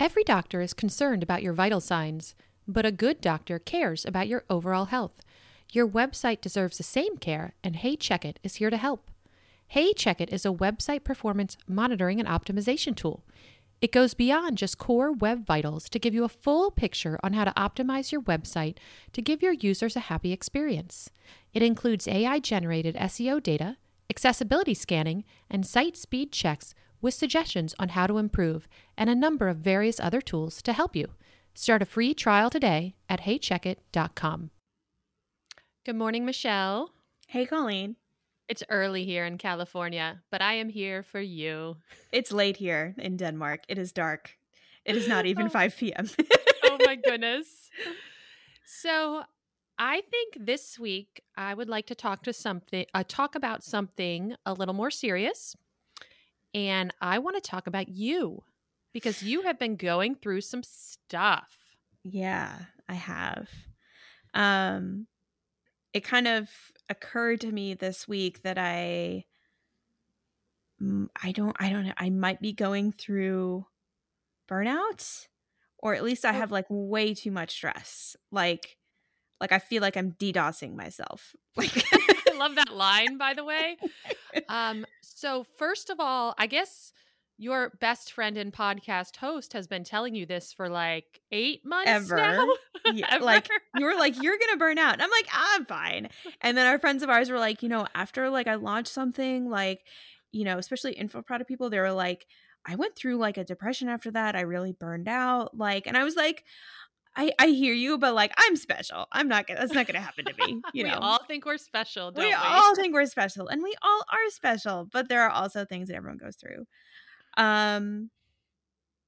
Every doctor is concerned about your vital signs, but a good doctor cares about your overall health. Your website deserves the same care, and Hey Check It is here to help. Hey Check It is a website performance monitoring and optimization tool. It goes beyond just core web vitals to give you a full picture on how to optimize your website to give your users a happy experience. It includes AI generated SEO data, accessibility scanning, and site speed checks with suggestions on how to improve, and a number of various other tools to help you. Start a free trial today at heycheckit.com. Good morning, Michelle. Hey, Colleen. It's early here in California, but I am here for you. It's late here in Denmark. It is dark. It is not even 5 p.m. oh my goodness. So, I think this week I would like to talk to something uh, talk about something a little more serious. And I want to talk about you because you have been going through some stuff. Yeah, I have. Um it kind of occurred to me this week that I I don't I don't know I might be going through burnout or at least I have like way too much stress. Like like I feel like I'm DDoSing myself. Like love that line by the way. Um so first of all, I guess your best friend and podcast host has been telling you this for like eight months ever. now. Yeah, Ever? like you were like you're gonna burn out and i'm like i'm fine and then our friends of ours were like you know after like i launched something like you know especially info product people they were like i went through like a depression after that i really burned out like and i was like I, I hear you, but like I'm special. I'm not gonna. That's not gonna happen to me. You we know, all think we're special, don't we? we all think we're special, and we all are special. But there are also things that everyone goes through. Um,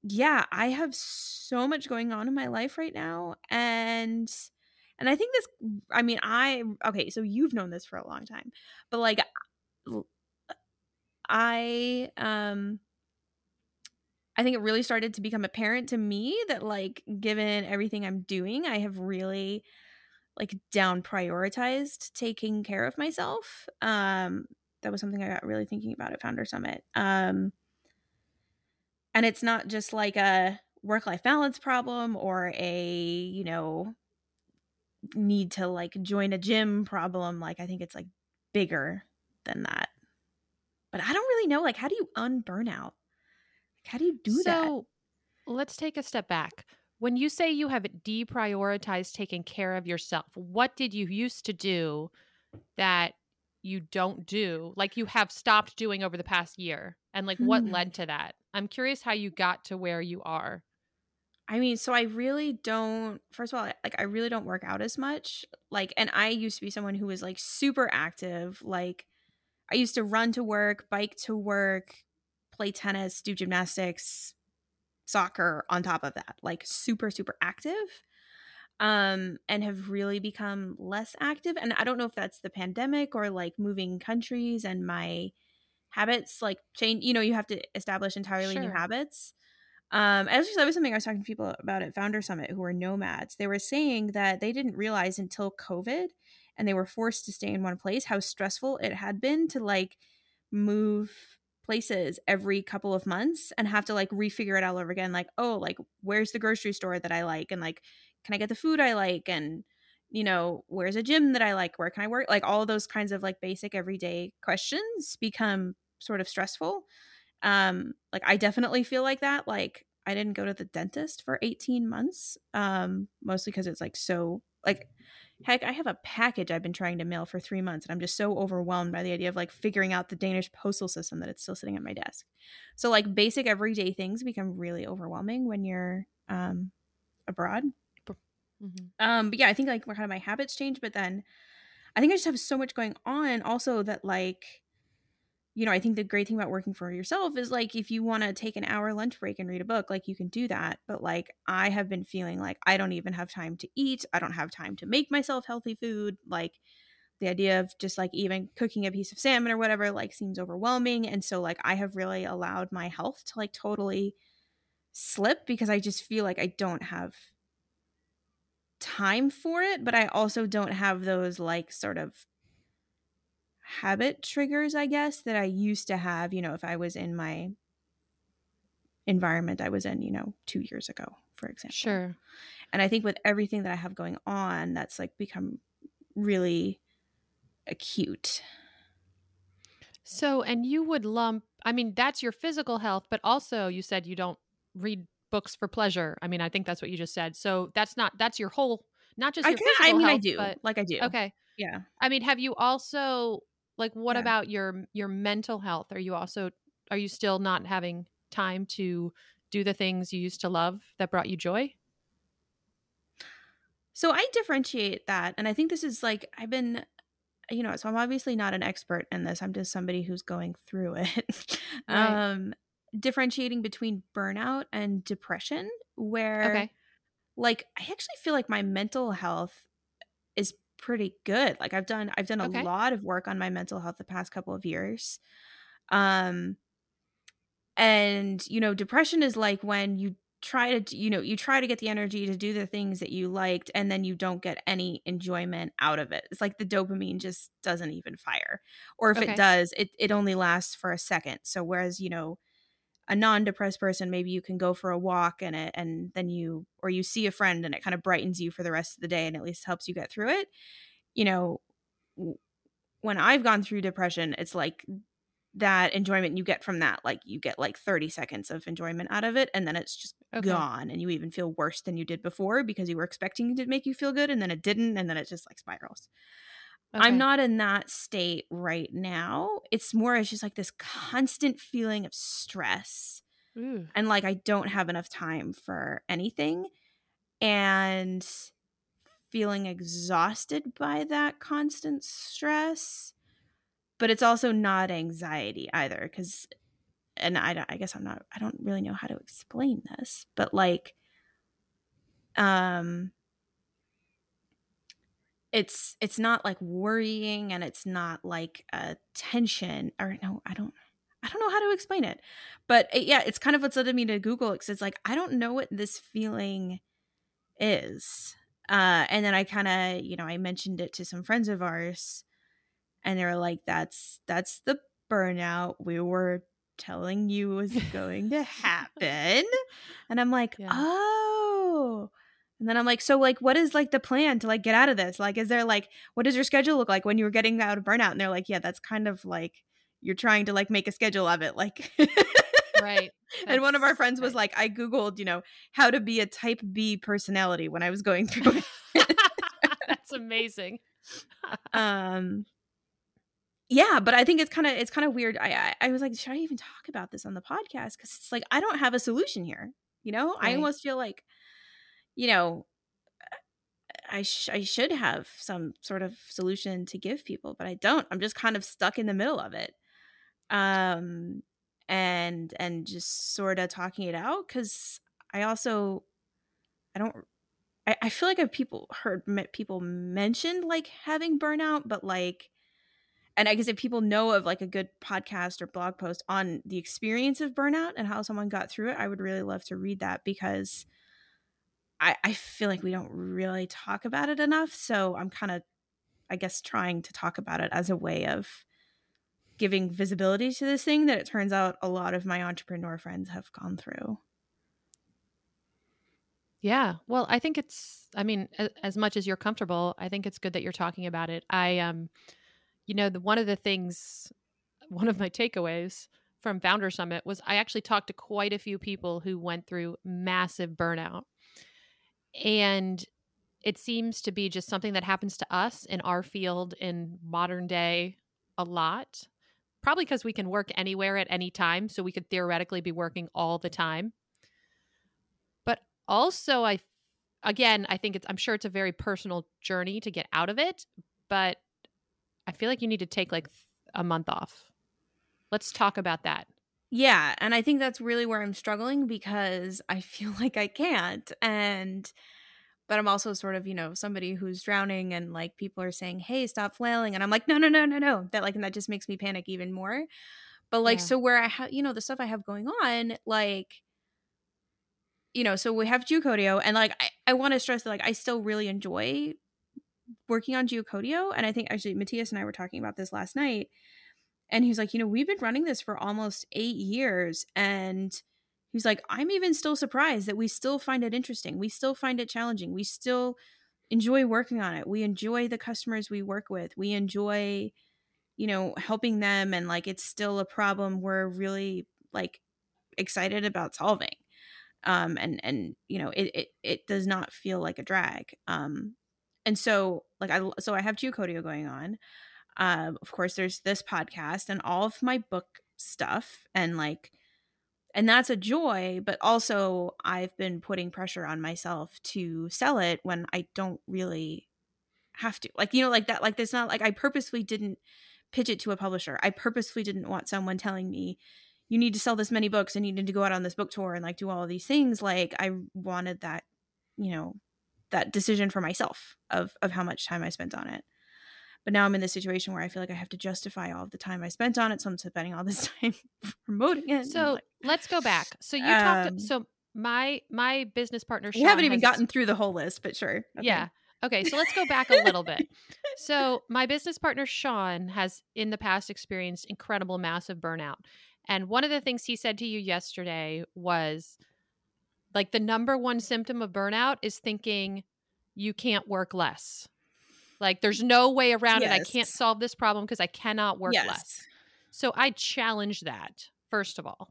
yeah, I have so much going on in my life right now, and and I think this. I mean, I okay. So you've known this for a long time, but like, I um. I think it really started to become apparent to me that like given everything I'm doing, I have really like down prioritized taking care of myself. Um that was something I got really thinking about at Founder Summit. Um and it's not just like a work life balance problem or a, you know, need to like join a gym problem. Like I think it's like bigger than that. But I don't really know like how do you unburn out? How do you do so, that? let's take a step back. When you say you have deprioritized taking care of yourself, what did you used to do that you don't do? Like you have stopped doing over the past year? And like what Hmm. led to that? I'm curious how you got to where you are. I mean, so I really don't first of all, like I really don't work out as much. Like and I used to be someone who was like super active. Like I used to run to work, bike to work, play tennis, do gymnastics, soccer on top of that. Like super super active. Um and have really become less active and I don't know if that's the pandemic or like moving countries and my habits like change, you know, you have to establish entirely new habits. Um, as that was something I was talking to people about at Founder Summit who are nomads. They were saying that they didn't realize until COVID and they were forced to stay in one place how stressful it had been to like move places every couple of months and have to like refigure it all over again. Like, oh, like where's the grocery store that I like? And like, can I get the food I like? And you know, where's a gym that I like? Where can I work? Like all those kinds of like basic everyday questions become sort of stressful um like i definitely feel like that like i didn't go to the dentist for 18 months um mostly because it's like so like heck i have a package i've been trying to mail for three months and i'm just so overwhelmed by the idea of like figuring out the danish postal system that it's still sitting at my desk so like basic everyday things become really overwhelming when you're um abroad Mhm. um but yeah i think like kind of my habits change but then i think i just have so much going on also that like you know i think the great thing about working for yourself is like if you want to take an hour lunch break and read a book like you can do that but like i have been feeling like i don't even have time to eat i don't have time to make myself healthy food like the idea of just like even cooking a piece of salmon or whatever like seems overwhelming and so like i have really allowed my health to like totally slip because i just feel like i don't have time for it but i also don't have those like sort of habit triggers i guess that i used to have you know if i was in my environment I was in, you know, two years ago, for example. Sure. And I think with everything that I have going on, that's like become really acute. So, and you would lump, I mean, that's your physical health, but also you said you don't read books for pleasure. I mean, I think that's what you just said. So that's not, that's your whole, not just I your kinda- physical I mean, health, I do. but like I do. okay. Yeah. I mean, have you also like what Yeah. about your your mental health? Are you also are you still not having time to do the things you used to love that brought you joy? So I differentiate that. And I think this is like, I've been, you know, so I'm obviously not an expert in this. I'm just somebody who's going through it. Right. um, differentiating between burnout and depression, where Okay. like I actually feel like my mental health is pretty good. Like I've done I've done a Okay. lot of work on my mental health the past couple of years. Um and you know, depression is like when you try to you know, you try to get the energy to do the things that you liked and then you don't get any enjoyment out of it. It's like the dopamine just doesn't even fire. Or if Okay. it does, it it only lasts for a second. So whereas, you know, a non-depressed person maybe you can go for a walk and it and then you or you see a friend and it kind of brightens you for the rest of the day and at least helps you get through it you know when i've gone through depression it's like that enjoyment you get from that like you get like 30 seconds of enjoyment out of it and then it's just Okay. gone and you even feel worse than you did before because you were expecting it to make you feel good and then it didn't and then it just like spirals Okay. I'm not in that state right now. It's more as just like this constant feeling of stress Ooh. and like I don't have enough time for anything and feeling exhausted by that constant stress. But it's also not anxiety either cuz and I I guess I'm not I don't really know how to explain this, but like um it's it's not like worrying and it's not like a tension or no i don't i don't know how to explain it but it, yeah it's kind of what's led me to google because it's like i don't know what this feeling is uh and then i kind of you know i mentioned it to some friends of ours and they were like that's that's the burnout we were telling you was going to happen and i'm like Yeah. oh and then I'm like, so like, what is like the plan to like get out of this? Like, is there like, what does your schedule look like when you were getting out of burnout? And they're like, yeah, that's kind of like you're trying to like make a schedule of it. Like, Right. and one of our friends was like, I Googled, you know, how to be a type B personality when I was going through it. That's amazing. um, yeah, but I think it's kind of, it's kind of weird. I, I, I was like, should I even talk about this on the podcast? Cause it's like, I don't have a solution here. You know, I almost feel like, you know, I sh- I should have some sort of solution to give people, but I don't. I'm just kind of stuck in the middle of it, um, and and just sort of talking it out because I also I don't I, I feel like I've people heard people mentioned like having burnout, but like. And I guess if people know of like a good podcast or blog post on the experience of burnout and how someone got through it, I would really love to read that because I, I feel like we don't really talk about it enough. So I'm kind of, I guess, trying to talk about it as a way of giving visibility to this thing that it turns out a lot of my entrepreneur friends have gone through. Yeah. Well, I think it's I mean, as much as you're comfortable, I think it's good that you're talking about it. I um you know, the one of the things one of my takeaways from Founder Summit was I actually talked to quite a few people who went through massive burnout. And it seems to be just something that happens to us in our field in modern day a lot. Probably because we can work anywhere at any time. So we could theoretically be working all the time. But also, I, again, I think it's, I'm sure it's a very personal journey to get out of it. But I feel like you need to take like a month off. Let's talk about that. Yeah. And I think that's really where I'm struggling because I feel like I can't. And, but I'm also sort of, you know, somebody who's drowning and like people are saying, hey, stop flailing. And I'm like, no, no, no, no, no. That like, and that just makes me panic even more. But like, Yeah. so where I have, you know, the stuff I have going on, like, you know, so we have Geocodio and like, I, I want to stress that like, I still really enjoy working on Geocodio. And I think actually Matthias and I were talking about this last night. And he's like, you know, we've been running this for almost eight years. And he's like, I'm even still surprised that we still find it interesting. We still find it challenging. We still enjoy working on it. We enjoy the customers we work with. We enjoy, you know, helping them. And like, it's still a problem we're really like excited about solving. Um, and, and, you know, it, it, it does not feel like a drag. Um, and so like I, so I have Geocodio going on. Um, of course there's this podcast and all of my book stuff and like, and that's a joy but also i've been putting pressure on myself to sell it when i don't really have to like you know like that like there's not like i purposefully didn't pitch it to a publisher. I purposefully didn't want someone telling me you need to sell this many books and you need to go out on this book tour and like do all these things. Like i wanted that you know that decision for myself of of how much time i spent on it but now I'm in this situation where I feel like I have to justify all the time I spent on it. So I'm spending all this time promoting it. So like, let's go back. So you um, talked. So my my business partner. we haven't even gotten through the whole list, but sure. Okay. Yeah. Okay. So let's go back a little bit. So my business partner Sean has in the past experienced incredible massive burnout. And one of the things he said to you yesterday was like the number one symptom of burnout is thinking you can't work less. Like there's no way around it. I can't solve this problem because I cannot work yes. less. So I challenge that, first of all.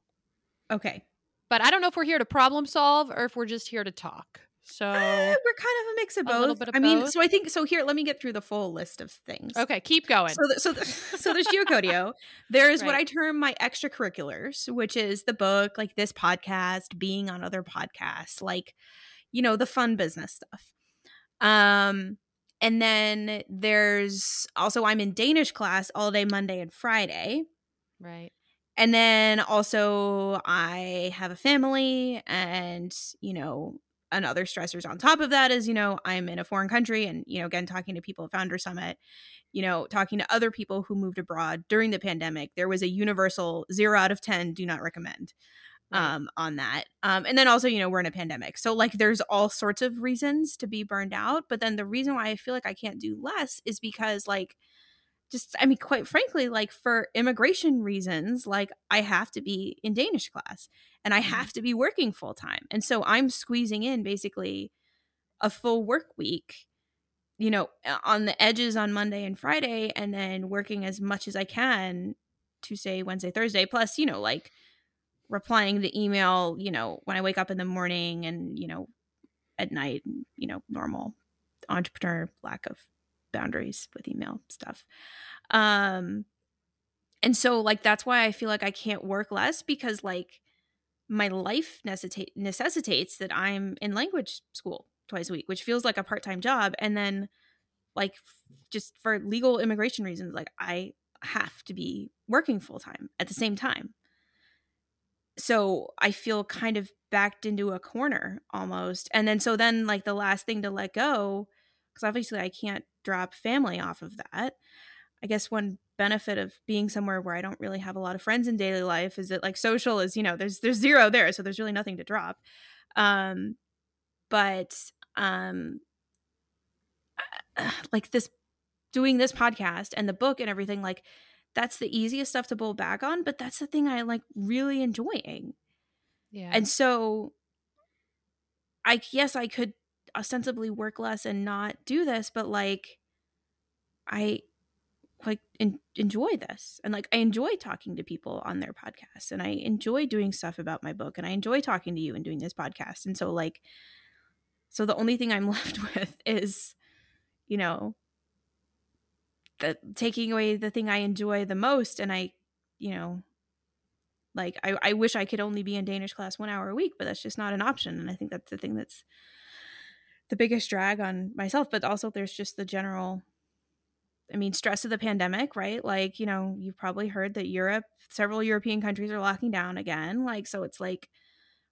Okay. But I don't know if we're here to problem solve or if we're just here to talk. So Uh, we're kind of a mix of both. of I mean, both? so I think so. Here, let me get through the full list of things. okay, keep going. So, the, so, the, so there's Geocodio. There is what I term my extracurriculars, which is the book, like this podcast, being on other podcasts, like you know the fun business stuff. Um, and then there's also I'm in Danish class all day Monday and Friday. right. And then also I have a family and, you know, another stressors on top of that is, you know, I'm in a foreign country and, you know, again, talking to people at Founder Summit, you know, talking to other people who moved abroad during the pandemic, there was a universal zero out of 10 do not recommend. Um, on that. Um, and then also, you know, we're in a pandemic. So, like, there's all sorts of reasons to be burned out. But then the reason why I feel like I can't do less is because, like, just, I mean, quite frankly, like, for immigration reasons, like, I have to be in Danish class and I Mhm. have to be working full time. And so I'm squeezing in basically a full work week you know on the edges on monday and friday and then working as much as i can tuesday wednesday thursday plus you know like replying the email you know when i wake up in the morning and you know at night you know normal entrepreneur lack of boundaries with email stuff. Um and so like that's why i feel like i can't work less because like my life necessitate necessitates that i'm in language school twice a week which feels like a part-time job. And then like f- just for legal immigration reasons like i have to be working full-time at the same time so i feel kind of backed into a corner almost and then so then like the last thing to let go because obviously i can't drop family off of that. I guess one benefit of being somewhere where i don't really have a lot of friends in daily life is that like social is you know there's there's zero there so there's really nothing to drop. Um but um like this doing this podcast and the book and everything like that's the easiest stuff to pull back on but that's the thing i like really enjoying. Yeah. and so i yes i could ostensibly work less and not do this but like i like en- enjoy this. And like i enjoy talking to people on their podcasts and i enjoy doing stuff about my book and i enjoy talking to you and doing this podcast. And so like so the only thing i'm left with is you know the taking away the thing i enjoy the most and i you know like I, I wish i could only be in danish class one hour a week but that's just not an option and i think that's the thing that's the biggest drag on myself but also there's just the general i mean stress of the pandemic right? Like you know you've probably heard that europe several european countries are locking down again like so it's like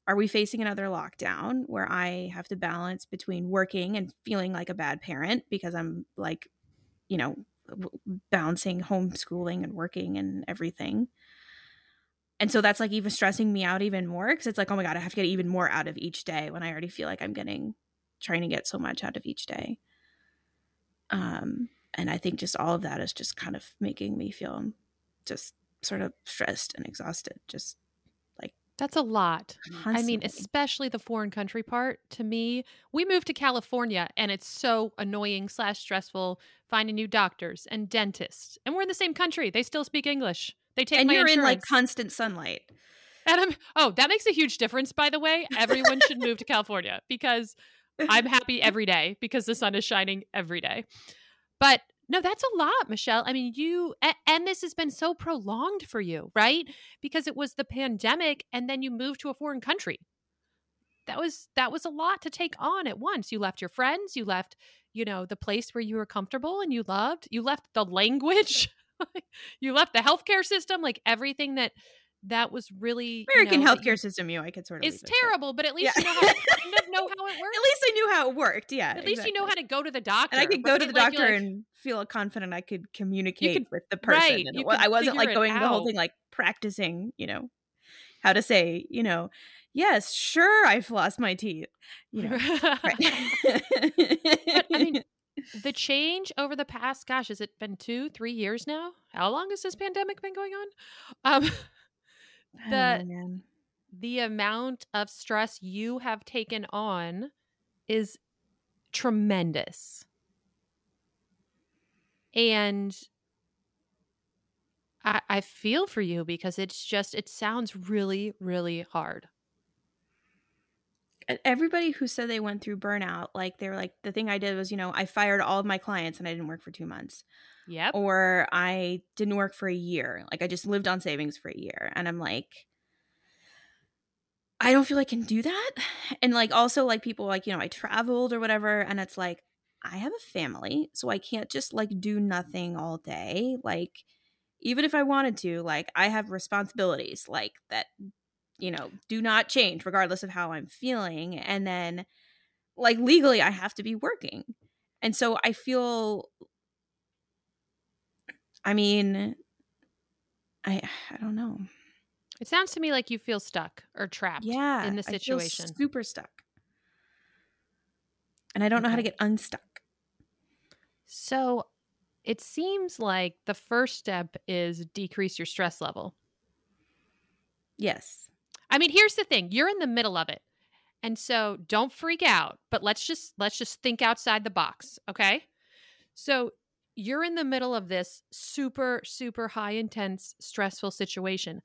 are we facing another lockdown where i have to balance between working and feeling like a bad parent because i'm like you know balancing homeschooling and working and everything. And so that's like even stressing me out even more because it's like oh my god i have to get even more out of each day when i already feel like i'm getting trying to get so much out of each day. Um and i think just all of that is just kind of making me feel just sort of stressed and exhausted just That's a lot. Constantly. I mean, especially the foreign country part. To me, we moved to California, and it's so annoying slash stressful finding new doctors and dentists. And we're in the same country; they still speak English. They take and you're in like constant sunlight. And I'm, oh, that makes a huge difference, by the way. Everyone should move to California because I'm happy every day because the sun is shining every day. But no, that's a lot, Michelle. I mean, you, and this has been so prolonged for you, right? Because it was the pandemic and then you moved to a foreign country. That was that was a lot to take on at once. You left your friends, you left, you know, the place where you were comfortable and you loved. You left the language. you left the healthcare system, like everything that that was really American you know, healthcare system, you I could sort of It's leave it, but- terrible, but at least Yeah. you know how kind of know how it works. At least I knew how it worked. Yeah. At least you know how to go to the doctor. And I could go to the Like, doctor like, and feel confident I could communicate could- with the person. right, And it I wasn't like going the whole thing like practicing, you know, how to say, you know, yes, sure, I've lost my teeth. You know. But, I mean, the change over the past, gosh, has it been two, three years now? How long has this pandemic been going on? Um, I the- man. the amount of stress you have taken on is tremendous. And I, I feel for you because it's just, it sounds really, really hard. Everybody who said they went through burnout, like they were like, the thing I did was, you know, I fired all of my clients and I didn't work for two months. Yep. or I didn't work for a year. Like I just lived on savings for a year. And I'm like, I don't feel I can do that. And like also like people like, you know, I traveled or whatever. And it's like, I have a family. So I can't just like do nothing all day. Like, even if I wanted to, like I have responsibilities like that, you know, do not change regardless of how I'm feeling. And then like legally I have to be working. And so I feel I mean, I I don't know. It sounds to me like you feel stuck or trapped Yeah, in the I feel situation. super stuck, and I don't know how to get unstuck. So it seems like the first step is decrease your stress level. Yes, I mean, here's the thing. You're in the middle of it. And so don't freak out, but let's just let's just think outside the box, okay? So you're in the middle of this super super high intense stressful situation.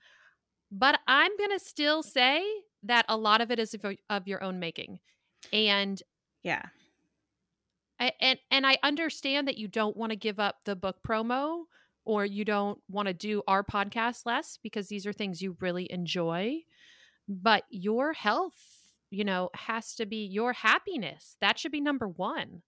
But I'm going to still say that a lot of it is of, of your own making. And yeah, I, and and I understand that you don't want to give up the book promo or you don't want to do our podcast less because these are things you really enjoy. But your health, you know, has to be your happiness. That should be number one.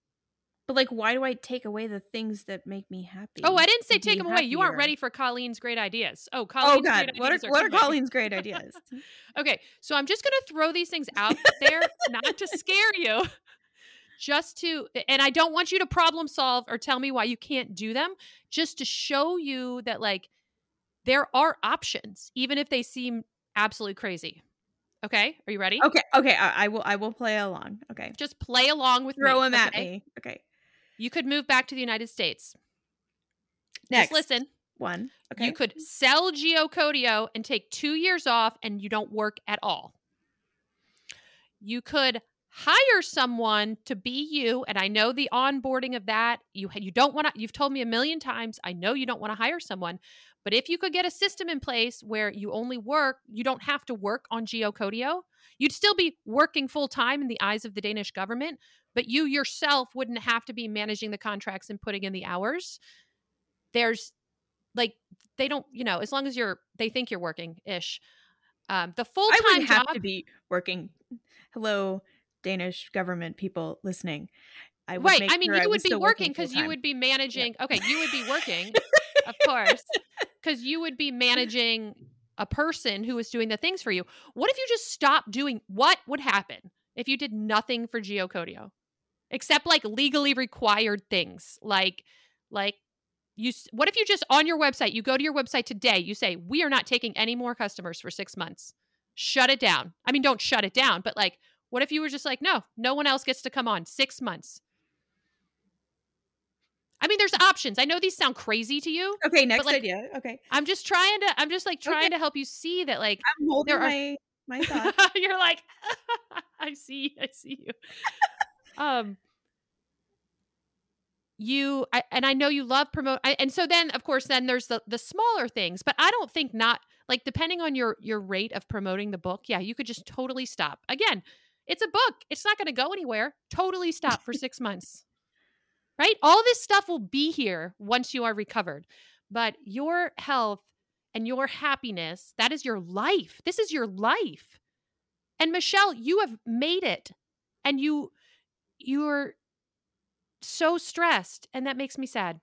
but like, why do I take away the things that make me happy? Oh, I didn't say take them away. You aren't ready for Colleen's great ideas. Oh, oh Colleen's Oh God, great what are ideas what are. Colleen's great ideas? Okay, so I'm just going to throw these things out there, not to scare you, just to, and I don't want you to problem solve or tell me why you can't do them, just to show you that, like, there are options, even if they seem absolutely crazy. Okay, are you ready? okay, okay, I, I will I will play along. Okay, Just play along with throw me. them at okay? me. Okay, You could move back to the United States. next Just listen. one. Okay, You could sell Geocodio and take two years off and you don't work at all. You could hire someone to be you and I know the onboarding of that you you don't want to you've told me a million times I know you don't want to hire someone but if you could get a system in place where you only work you don't have to work on Geocodio you'd still be working full time in the eyes of the Danish government but you yourself wouldn't have to be managing the contracts and putting in the hours there's like they don't you know as long as you're they think you're working ish um the full-time wouldn't have to be working. Hello, Danish government people listening. I would right i mean sure you was would be working because you would be managing okay you would be working of course because you would be managing a person who is doing the things for you. What if you just stopped doing what would happen if you did nothing for geocodio? Except like legally required things like like you what if you just on your website you go to your website today you say we are not taking any more customers for 6 months. Shut it down. I mean don't shut it down but like what if you were just like no no one else gets to come on 6 months I mean, there's options. I know these sound crazy to you. Okay, next like- idea. Okay, I'm just trying to. I'm just like trying Okay. to help you see that, like, I'm holding There are- my my thought. You're like, I see, I see you. um, you I, and I know you love promote, I, and so then of course then there's the the smaller things, but I don't think not like depending on your your rate of promoting the book, yeah, you could just totally stop. Again, it's a book; it's not going to go anywhere. Totally stop for six months, right? All this stuff will be here once you are recovered, but your health and your happiness that is your life. This is your life. And Michelle, you have made it. And you you're so stressed and that makes me sad.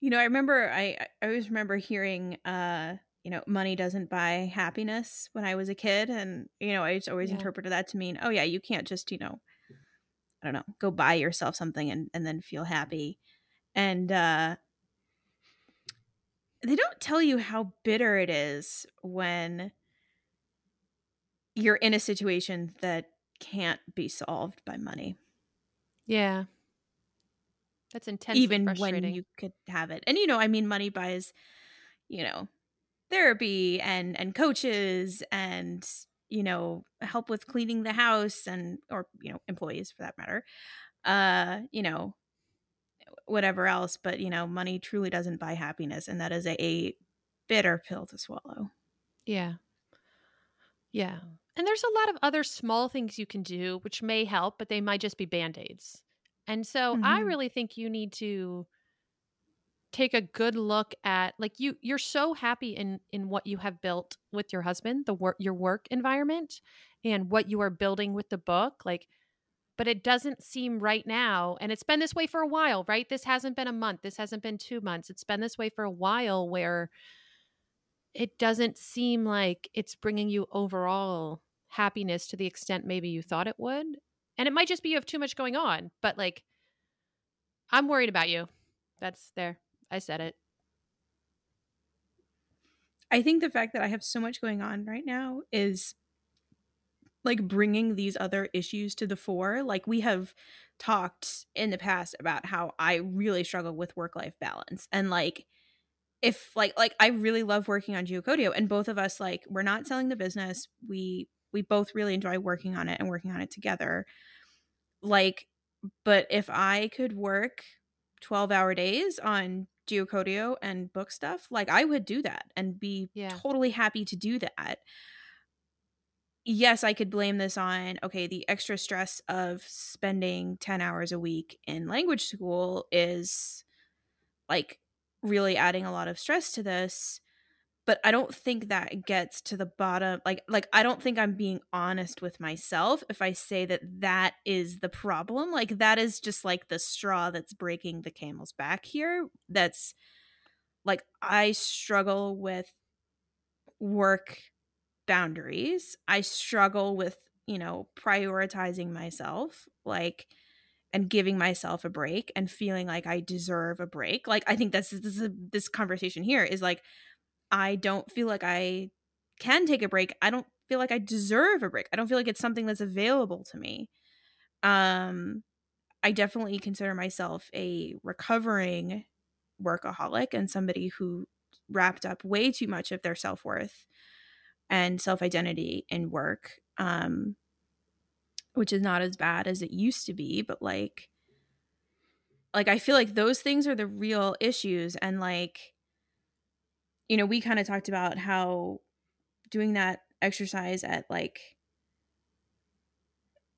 You know, I remember I I always remember hearing uh you know, money doesn't buy happiness when I was a kid and you know, I just always Yeah. interpreted that to mean, oh yeah, you can't just, you know, I don't know, go buy yourself something and and then feel happy. And uh they don't tell you how bitter it is when you're in a situation that can't be solved by money Yeah. That's intense. even when you could have it and you know i mean money buys you know therapy and and coaches and you know help with cleaning the house and or you know employees for that matter uh you know whatever else but you know money truly doesn't buy happiness and that is a, a bitter pill to swallow Yeah. Yeah. And there's a lot of other small things you can do which may help, but they might just be band aids. And so I Mhm. really think you need to take a good look at like you you're so happy in in what you have built with your husband the work your work environment and what you are building with the book like but it doesn't seem right now and it's been this way for a while right? This hasn't been a month this hasn't been 2 months it's been this way for a while where it doesn't seem like it's bringing you overall happiness to the extent maybe you thought it would and it might just be you have too much going on but like i'm worried about you. That's there i said it I think the fact that I have so much going on right now is like bringing these other issues to the fore. Like we have talked in the past about how I really struggle with work life balance and like if like like I really love working on Geocodio and both of us like we're not selling the business. We we both really enjoy working on it and working on it together. Like but if I could work 12 hour days on Geocodio and book stuff, like I would do that and be Yeah. totally happy to do that. Yes, I could blame this on okay, the extra stress of spending 10 hours a week in language school is like really adding a lot of stress to this but i don't think that gets to the bottom like like i don't think i'm being honest with myself if i say that that is the problem like that is just like the straw that's breaking the camel's back here that's like i struggle with work boundaries i struggle with you know prioritizing myself like and giving myself a break and feeling like I deserve a break. Like I think that's this is this conversation here is like I don't feel like I can take a break. I don't feel like I deserve a break. I don't feel like it's something that's available to me. Um I definitely consider myself a recovering workaholic and somebody who wrapped up way too much of their self-worth and self-identity in work. Um which is not as bad as it used to be, but like like I feel like those things are the real issues and like you know, we kind of talked about how doing that exercise at like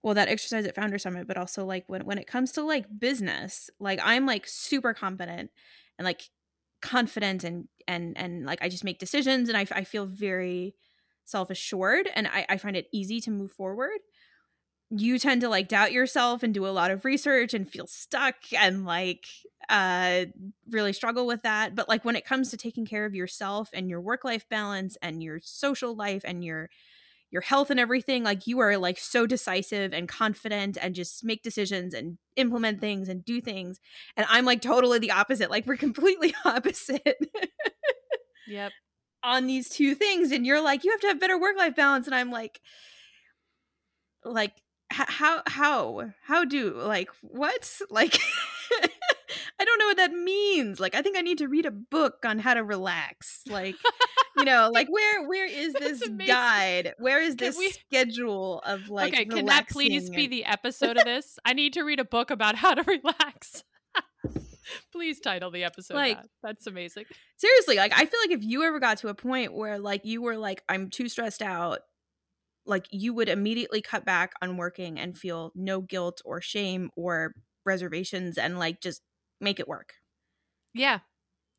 well that exercise at founder summit but also like when when it comes to like business like i'm like super confident and like confident and and and like i just make decisions and i, I feel very self-assured and I, I find it easy to move forward you tend to like doubt yourself and do a lot of research and feel stuck and like uh really struggle with that. But like when it comes to taking care of yourself and your work life balance and your social life and your your health and everything like you are like so decisive and confident and just make decisions and implement things and do things. And i'm like totally the opposite. Like we're completely opposite Yep. on these two things. And you're like you have to have better work life balance. And i'm like like how how how do like what like i don't know what that means like i think i need to read a book on how to relax like you know, like where where is this guide? Where is this we- schedule of like okay, can that please be the episode of this? I need to read a book about how to relax. please title the episode Like- that. That's amazing. seriously like i feel like if you ever got to a point where like you were like i'm too stressed out like you would immediately cut back on working and feel no guilt or shame or reservations and like just make it work Yeah,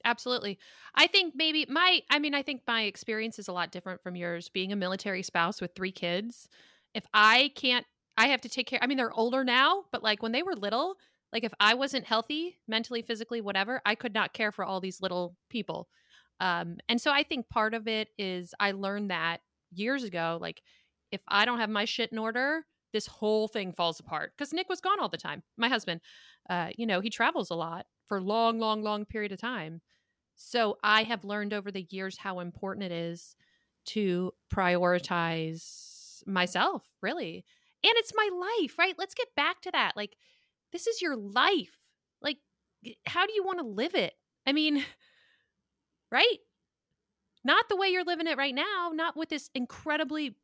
absolutely. I think maybe my, I mean, I think my experience is a lot different from yours. Being a military spouse with three kids, if I can't, I have to take care. I mean, they're older now, but like when they were little, like if I wasn't healthy, mentally, physically, whatever, I could not care for all these little people. Um, and so I think part of it is I learned that years ago. Like if I don't have my shit in order, this whole thing falls apart. Because Nick was gone all the time. My husband, uh, you know, he travels a lot for long, long, long period of time. So I have learned over the years how important it is to prioritize myself, really. And it's my life, right? Let's get back to that. Like, this is your life. Like, how do you want to live it? I mean, right? Not the way you're living it right now, not with this incredibly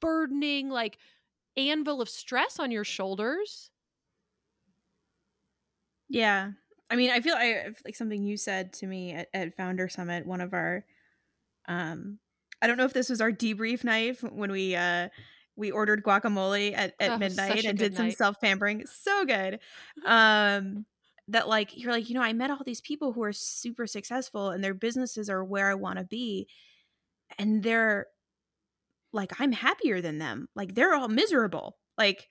burdening, like, anvil of stress on your shoulders. yeah. I mean i feel I, like something you said to me at, at founder summit one of our um i don't know if this was our debrief night when we uh we ordered guacamole at, at Oh, midnight and did some self-pampering. So good. Um that like you're like you know i met all these people who are super successful and their businesses are where i want to be and they're like i'm happier than them like they're all miserable like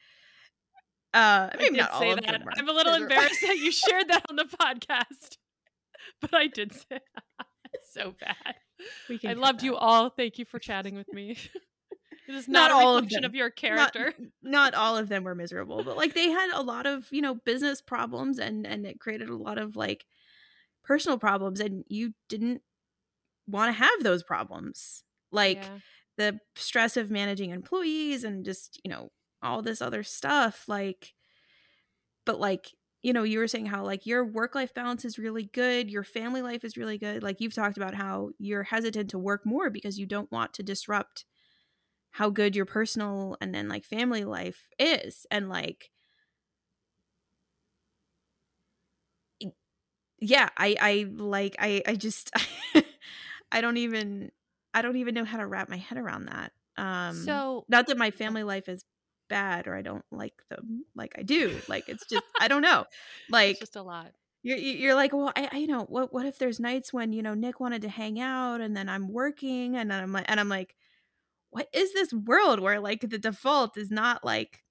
uh maybe not all of that. them I'm a little embarrassed that you shared that on the podcast, but I did say it's so bad. We can I loved you all. Thank you for chatting with me. it is Not not, a all of them. of, your Not- character. not all of them were miserable but like they had a lot of you know business problems and and it created a lot of like personal problems and you didn't want to have those problems like Yeah. The stress of managing employees and just you know all this other stuff like but like you know you were saying how like your work life balance is really good your family life is really good like you've talked about how you're hesitant to work more because you don't want to disrupt how good your personal and then like family life is and like yeah i i like i i just i don't even i don't even know how to wrap my head around that um so not that my family life is bad or i don't like them like i do like it's just i don't know like it's just a lot. you're you're like well I, I you know what what if there's nights when you know Nick wanted to hang out and then I'm working and then I'm like and I'm like what is this world where like the default is not like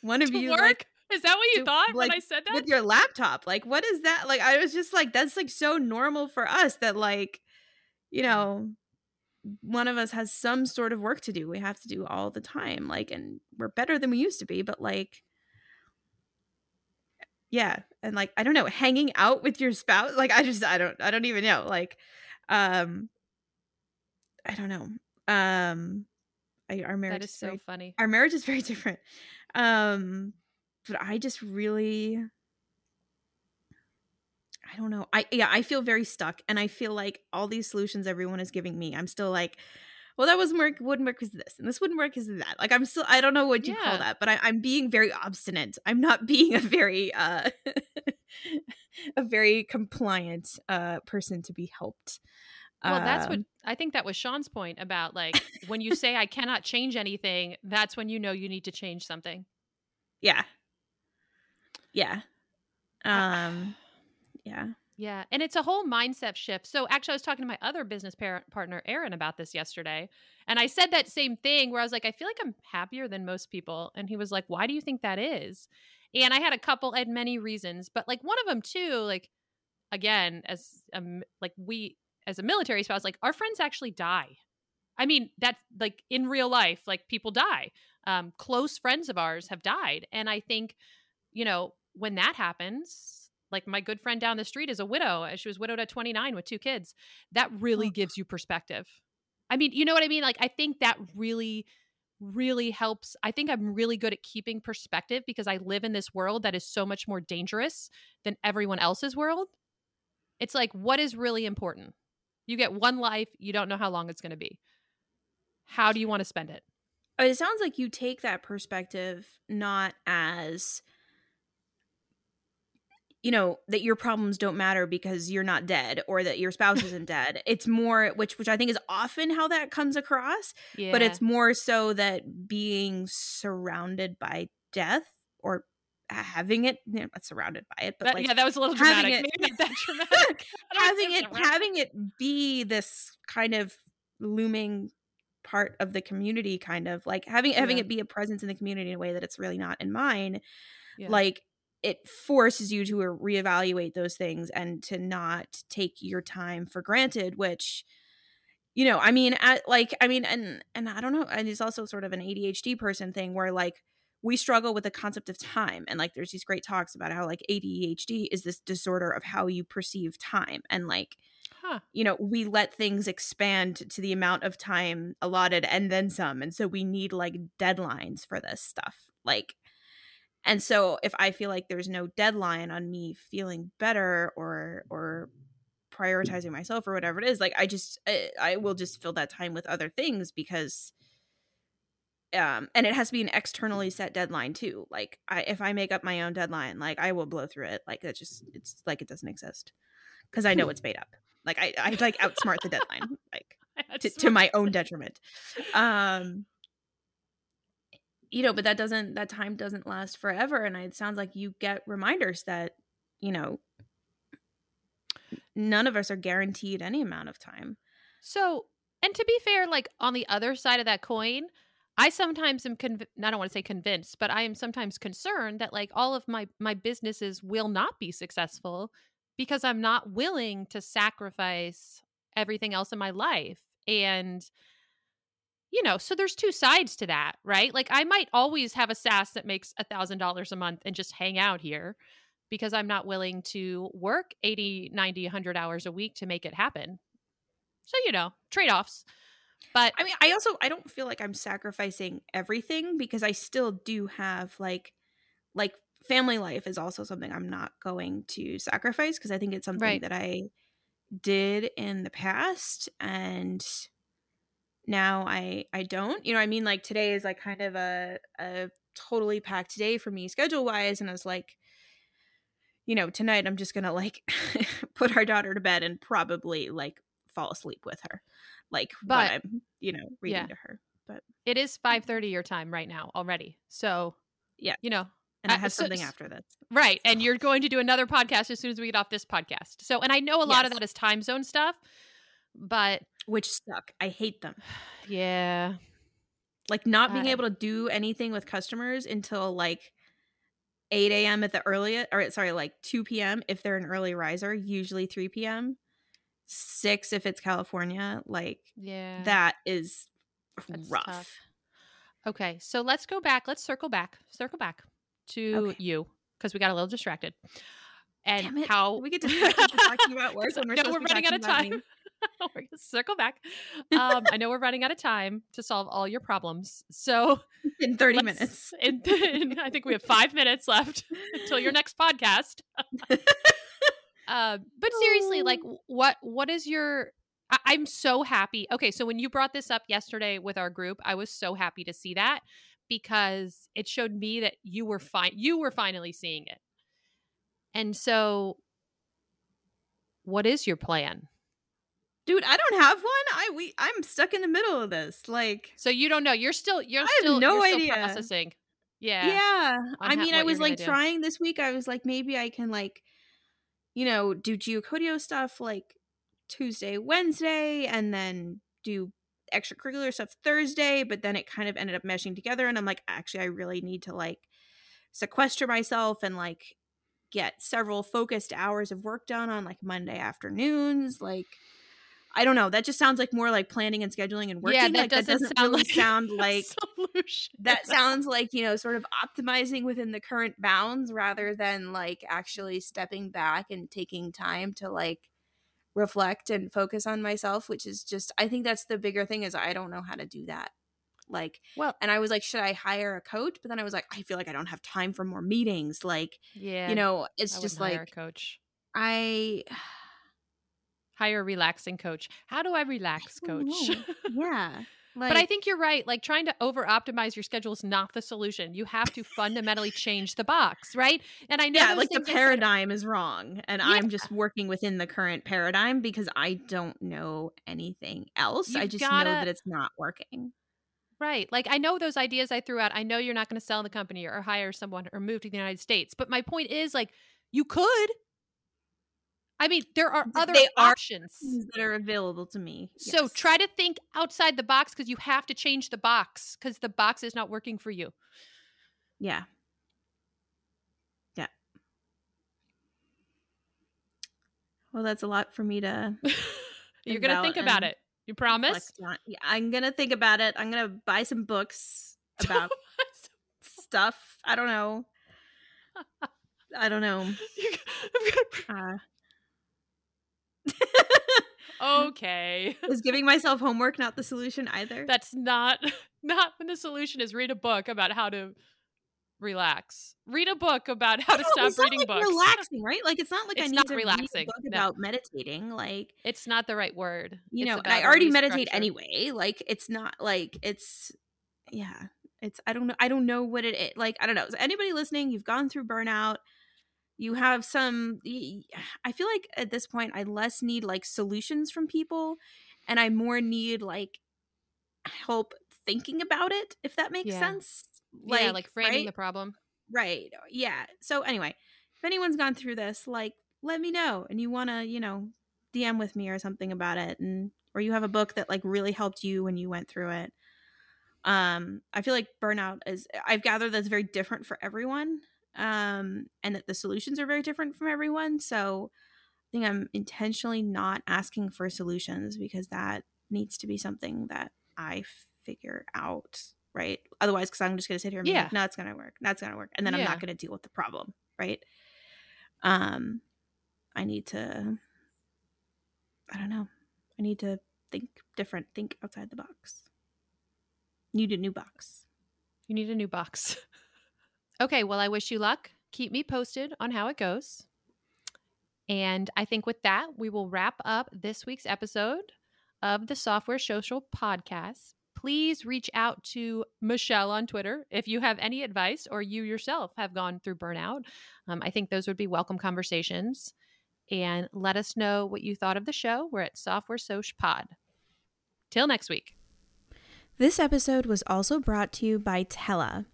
one of you work? like is that what you to, thought when I said that? with your laptop like what is that like I was just like that's like so normal for us that like you know one of us has some sort of work to do we have to do all the time like and we're better than we used to be but like yeah and like i don't know hanging out with your spouse like i just i don't i don't even know like um i don't know um I, our marriage that is is so very, funny. our marriage is very different um but i just really i don't know. I yeah i feel very stuck and i feel like all these solutions everyone is giving me i'm still like well that wasn't work wouldn't work because this and this wouldn't work because that. Like i'm still i don't know what you call that but I, i'm being very obstinate. I'm not being a very uh a very compliant uh person to be helped Well, that's what Um, I think that was Sean's point about like when you say I cannot change anything, that's when you know you need to change something. yeah. Yeah. I- um yeah Yeah, and it's a whole mindset shift. So actually, I was talking to my other business parent partner, Aaron, about this yesterday, and I said that same thing where I was like, I feel like I'm happier than most people, and he was like, Why do you think that is? And I had a couple, and many reasons, but like one of them too, like again, as um, like we as a military spouse, like our friends actually die. I mean, that's like in real life, like people die. Um, close friends of ours have died, and I think, you know, when that happens, like my good friend down the street is a widow. She was widowed at 29 with two kids. That really Oh. gives you perspective. I mean, you know what I mean? Like, I think that really, really helps. I think I'm really good at keeping perspective because I live in this world that is so much more dangerous than everyone else's world. It's like, what is really important? You get one life. You don't know how long it's going to be. How do you want to spend it? It sounds like you take that perspective not as you know that your problems don't matter because you're not dead or that your spouse isn't dead it's more which which i think is often how that comes across Yeah. but it's more so that being surrounded by death or having it you know, not surrounded by it but That- like yeah, that was a little having dramatic. it- Maybe not that dramatic. Having it having it be this kind of looming part of the community kind of like having having Yeah. it be a presence in the community in a way that it's really not in mine Yeah. like it forces you to reevaluate those things and to not take your time for granted which you know i mean at, like i mean and and i don't know and it's also sort of an adhd person thing where like we struggle with the concept of time and like there's these great talks about how like adhd is this disorder of how you perceive time and like Huh. you know we let things expand to the amount of time allotted and then some and so we need like deadlines for this stuff like and so if i feel like there's no deadline on me feeling better or or prioritizing myself or whatever it is like i just I, I will just fill that time with other things because um and it has to be an externally set deadline too like i if i make up my own deadline like i will blow through it like it just it's like it doesn't exist because i know it's made up like i i like outsmart the deadline like to, to my own detriment. Um you know but that doesn't that time doesn't last forever and it sounds like you get reminders that you know none of us are guaranteed any amount of time So, and to be fair, like on the other side of that coin, I sometimes am conv- I don't want to say convinced, but I am sometimes concerned that like all of my my businesses will not be successful because I'm not willing to sacrifice everything else in my life. And you know, so there's two sides to that, right? Like I might always have a SaaS that makes a thousand dollars a month and just hang out here because I'm not willing to work 80, 90, 100 hours a week to make it happen. So, you know, trade offs. But I mean, I also I don't feel like I'm sacrificing everything because I still do have like like family life is also something I'm not going to sacrifice because I think it's something Right. that I did in the past and now I I don't. You know, I mean like today is like kind of a a totally packed day for me schedule wise and I was like you know, tonight I'm just to like put our daughter to bed and probably like fall asleep with her. Like But- when I'm, you know, reading Yeah. to her. But it is 5:30 your time right now already. So, Yeah. You know, and I have so- something after this. right. And you're going to do another podcast as soon as we get off this podcast. So, and I know a lot of that is time zone stuff, but which suck. I hate them. yeah. Like not being I- able to do anything with customers until like 8 a.m. at the earliest, or sorry, like 2 p.m. if they're an early riser, usually 3 p.m. 6 if it's California. Like Yeah. that is That's rough. tough. Okay, so let's go back. Let's circle back. Circle back to Okay. you because we got a little distracted. And Damn it. how We get distracted to talking about work when we're No, we're running out of time. we're gonna circle back. Um, I know we're running out of time to solve all your problems. So in 30 minutes. in, in- I think we have five minutes left until your next podcast. uh, but seriously, like, Oh. what what is your? I, I'm so happy. Okay, so when you brought this up yesterday with our group, I was so happy to see that because it showed me that you were fine. You were finally seeing it, and so. What is your plan? Dude, I don't have one. I we I'm stuck in the middle of this. Like So you don't know. You're still. You're I have still. no you're still idea. processing. Yeah. Yeah. I mean, what I was like trying this week. I was like, maybe I can like, you know, do geocodio stuff like Tuesday, Wednesday, and then do extracurricular stuff Thursday. But then it kind of ended up meshing together, and I'm like, actually, I really need to like sequester myself and like get several focused hours of work done on like Monday afternoons. Like, I don't know. That just sounds like more like planning and scheduling and working. Yeah, that like, doesn't that doesn't sound really like sound like solution. that sounds like you know sort of optimizing within the current bounds rather than like actually stepping back and taking time to like reflect and focus on myself which is just i think that's the bigger thing is i don't know how to do that like Well- and i was like should i hire a coach but then i was like i feel like i don't have time for more meetings like Yeah. you know it's I just like coach. i Hire a relaxing coach. How do I relax, I coach? yeah. Like, but I think you're right. Like trying to over optimize your schedule is not the solution. You have to fundamentally change the box, right? And I know yeah, like the I said- paradigm is wrong, and Yeah. I'm just working within the current paradigm because I don't know anything else. I You've just know gotta- that it's not working. Right. Like I know those ideas I threw out. I know you're not going to sell the company or hire someone or move to the United States. But my point is like you could. I mean, there are other they options. Things that are available to me. So try to think outside the box because you have to change the box because the box is not working for you. Yeah. Yeah. Well, that's a lot for me to You're going to think about it. You promise? Yeah, I'm gonna think about it. I'm gonna buy some books about stuff. I don't know. I don't know. Uh, okay. is giving myself homework not the solution either? That's not not when the solution is read a book about how to relax. Read a book about how to No, stop reading like books. Relaxing, right? Like it's not like I It's need not to relaxing, read a book no. about meditating. Like It's not the right word. you It's know, about already meditate anyway. Like it's not like it's yeah. It's I don't know I don't know what it is. Like I don't know. Is anybody listening, you've gone through burnout. You have some i feel like at this point I less need like solutions from people and I more need like help thinking about it if that makes Yeah. sense. yeah, like framing right? the problem. Right. Yeah. So anyway, if anyone's gone through this, like let me know and you want to, you know, DM with me or something about it and or you have a book that like really helped you when you went through it. Um I feel like burnout is I've gathered that's very different for everyone. Um and that the solutions are very different from everyone. So I think I'm intentionally not asking for solutions because that needs to be something that I figure out, right? Otherwise, because I'm just going to sit here and be Yeah. like, no, it's going to work. That's going to work. And then I'm not going to deal with the problem, right? Um, I need to, I don't know. I need to think different, think outside the box. Need a new box. You need a new box. okay, well, I wish you luck. Keep me posted on how it goes. And I think with that, we will wrap up this week's episode of the Software Social Podcast. Please reach out to Michelle on Twitter if you have any advice or you yourself have gone through burnout. Um, I think those would be welcome conversations. And let us know what you thought of the show. We're at Software Social Pod. Till next week. This episode was also brought to you by Tella.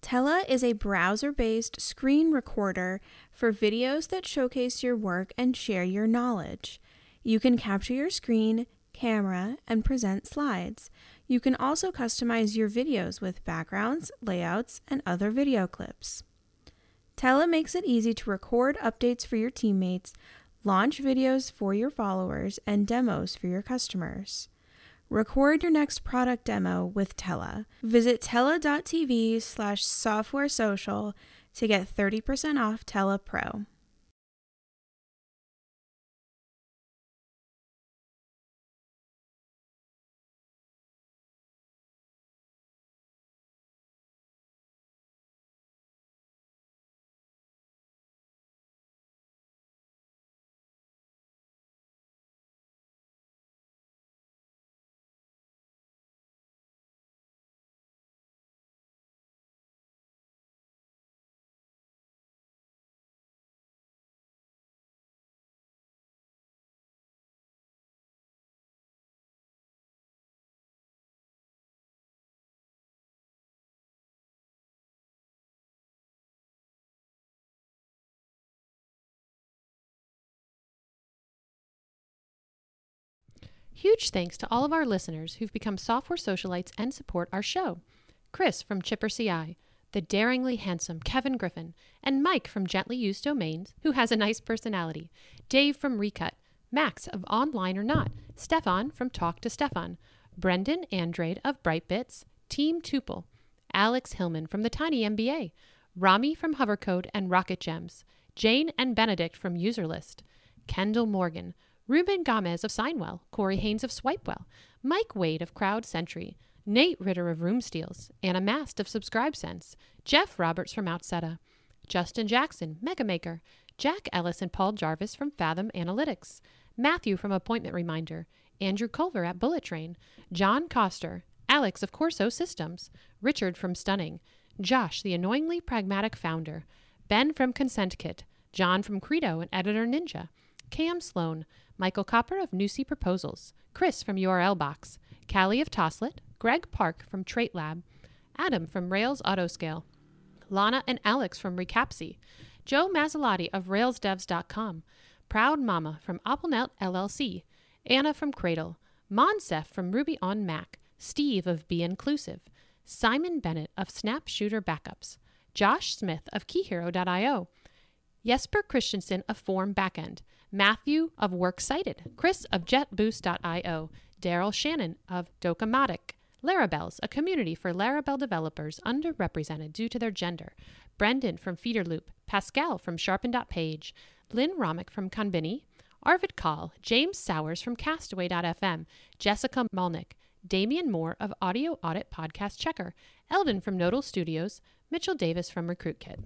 Tella is a browser based screen recorder for videos that showcase your work and share your knowledge. You can capture your screen, camera, and present slides. You can also customize your videos with backgrounds, layouts, and other video clips. Tella makes it easy to record updates for your teammates, launch videos for your followers, and demos for your customers. Record your next product demo with Tella. Visit tella.tv slash software social to get 30% off Tella Pro. Huge thanks to all of our listeners who've become software socialites and support our show. Chris from Chipper CI, the daringly handsome Kevin Griffin, and Mike from Gently Used Domains, who has a nice personality, Dave from Recut, Max of Online or Not, Stefan from Talk to Stefan, Brendan Andrade of Brightbits, Team Tuple, Alex Hillman from the Tiny MBA, Rami from Hovercode and Rocket Gems, Jane and Benedict from Userlist, Kendall Morgan, Ruben Gomez of Signwell, Corey Haynes of Swipewell, Mike Wade of Crowd Sentry, Nate Ritter of Room Steals, Anna Mast of SubscribeSense, Jeff Roberts from Outseta, Justin Jackson, Megamaker, Jack Ellis and Paul Jarvis from Fathom Analytics, Matthew from Appointment Reminder, Andrew Culver at Bullet Train, John Coster, Alex of Corso Systems, Richard from Stunning, Josh, the annoyingly pragmatic founder, Ben from Consent Kit, John from Credo and Editor Ninja, Cam Sloan, Michael Koper of Nusii Proposals, Chris from URL Box, Callie of Toslet, Greg Park from Trait Lab, Adam from Rails Autoscale, Lana and Alex from Recapsy, Joe Masilotti of RailsDevs.com, Proud Mama from AppleNet LLC, Anna from Cradle, Monsef from Ruby on Mac, Steve of Be Inclusive, Simon Bennett of Snapshooter Backups, Josh Smith of KeyHero.io, Jesper Christensen of Form Backend, Matthew of Works Cited, Chris of JetBoost.io, Daryl Shannon of Docamatic, Larabelles, a community for Laravel developers underrepresented due to their gender, Brendan from Feederloop, Pascal from Sharpen.page, Lynn Romick from Conbini, Arvid Kahl, James Sowers from Castaway.fm, Jessica Malnick, Damian Moore of Audio Audit Podcast Checker, Eldon from Nodal Studios, Mitchell Davis from RecruitKit.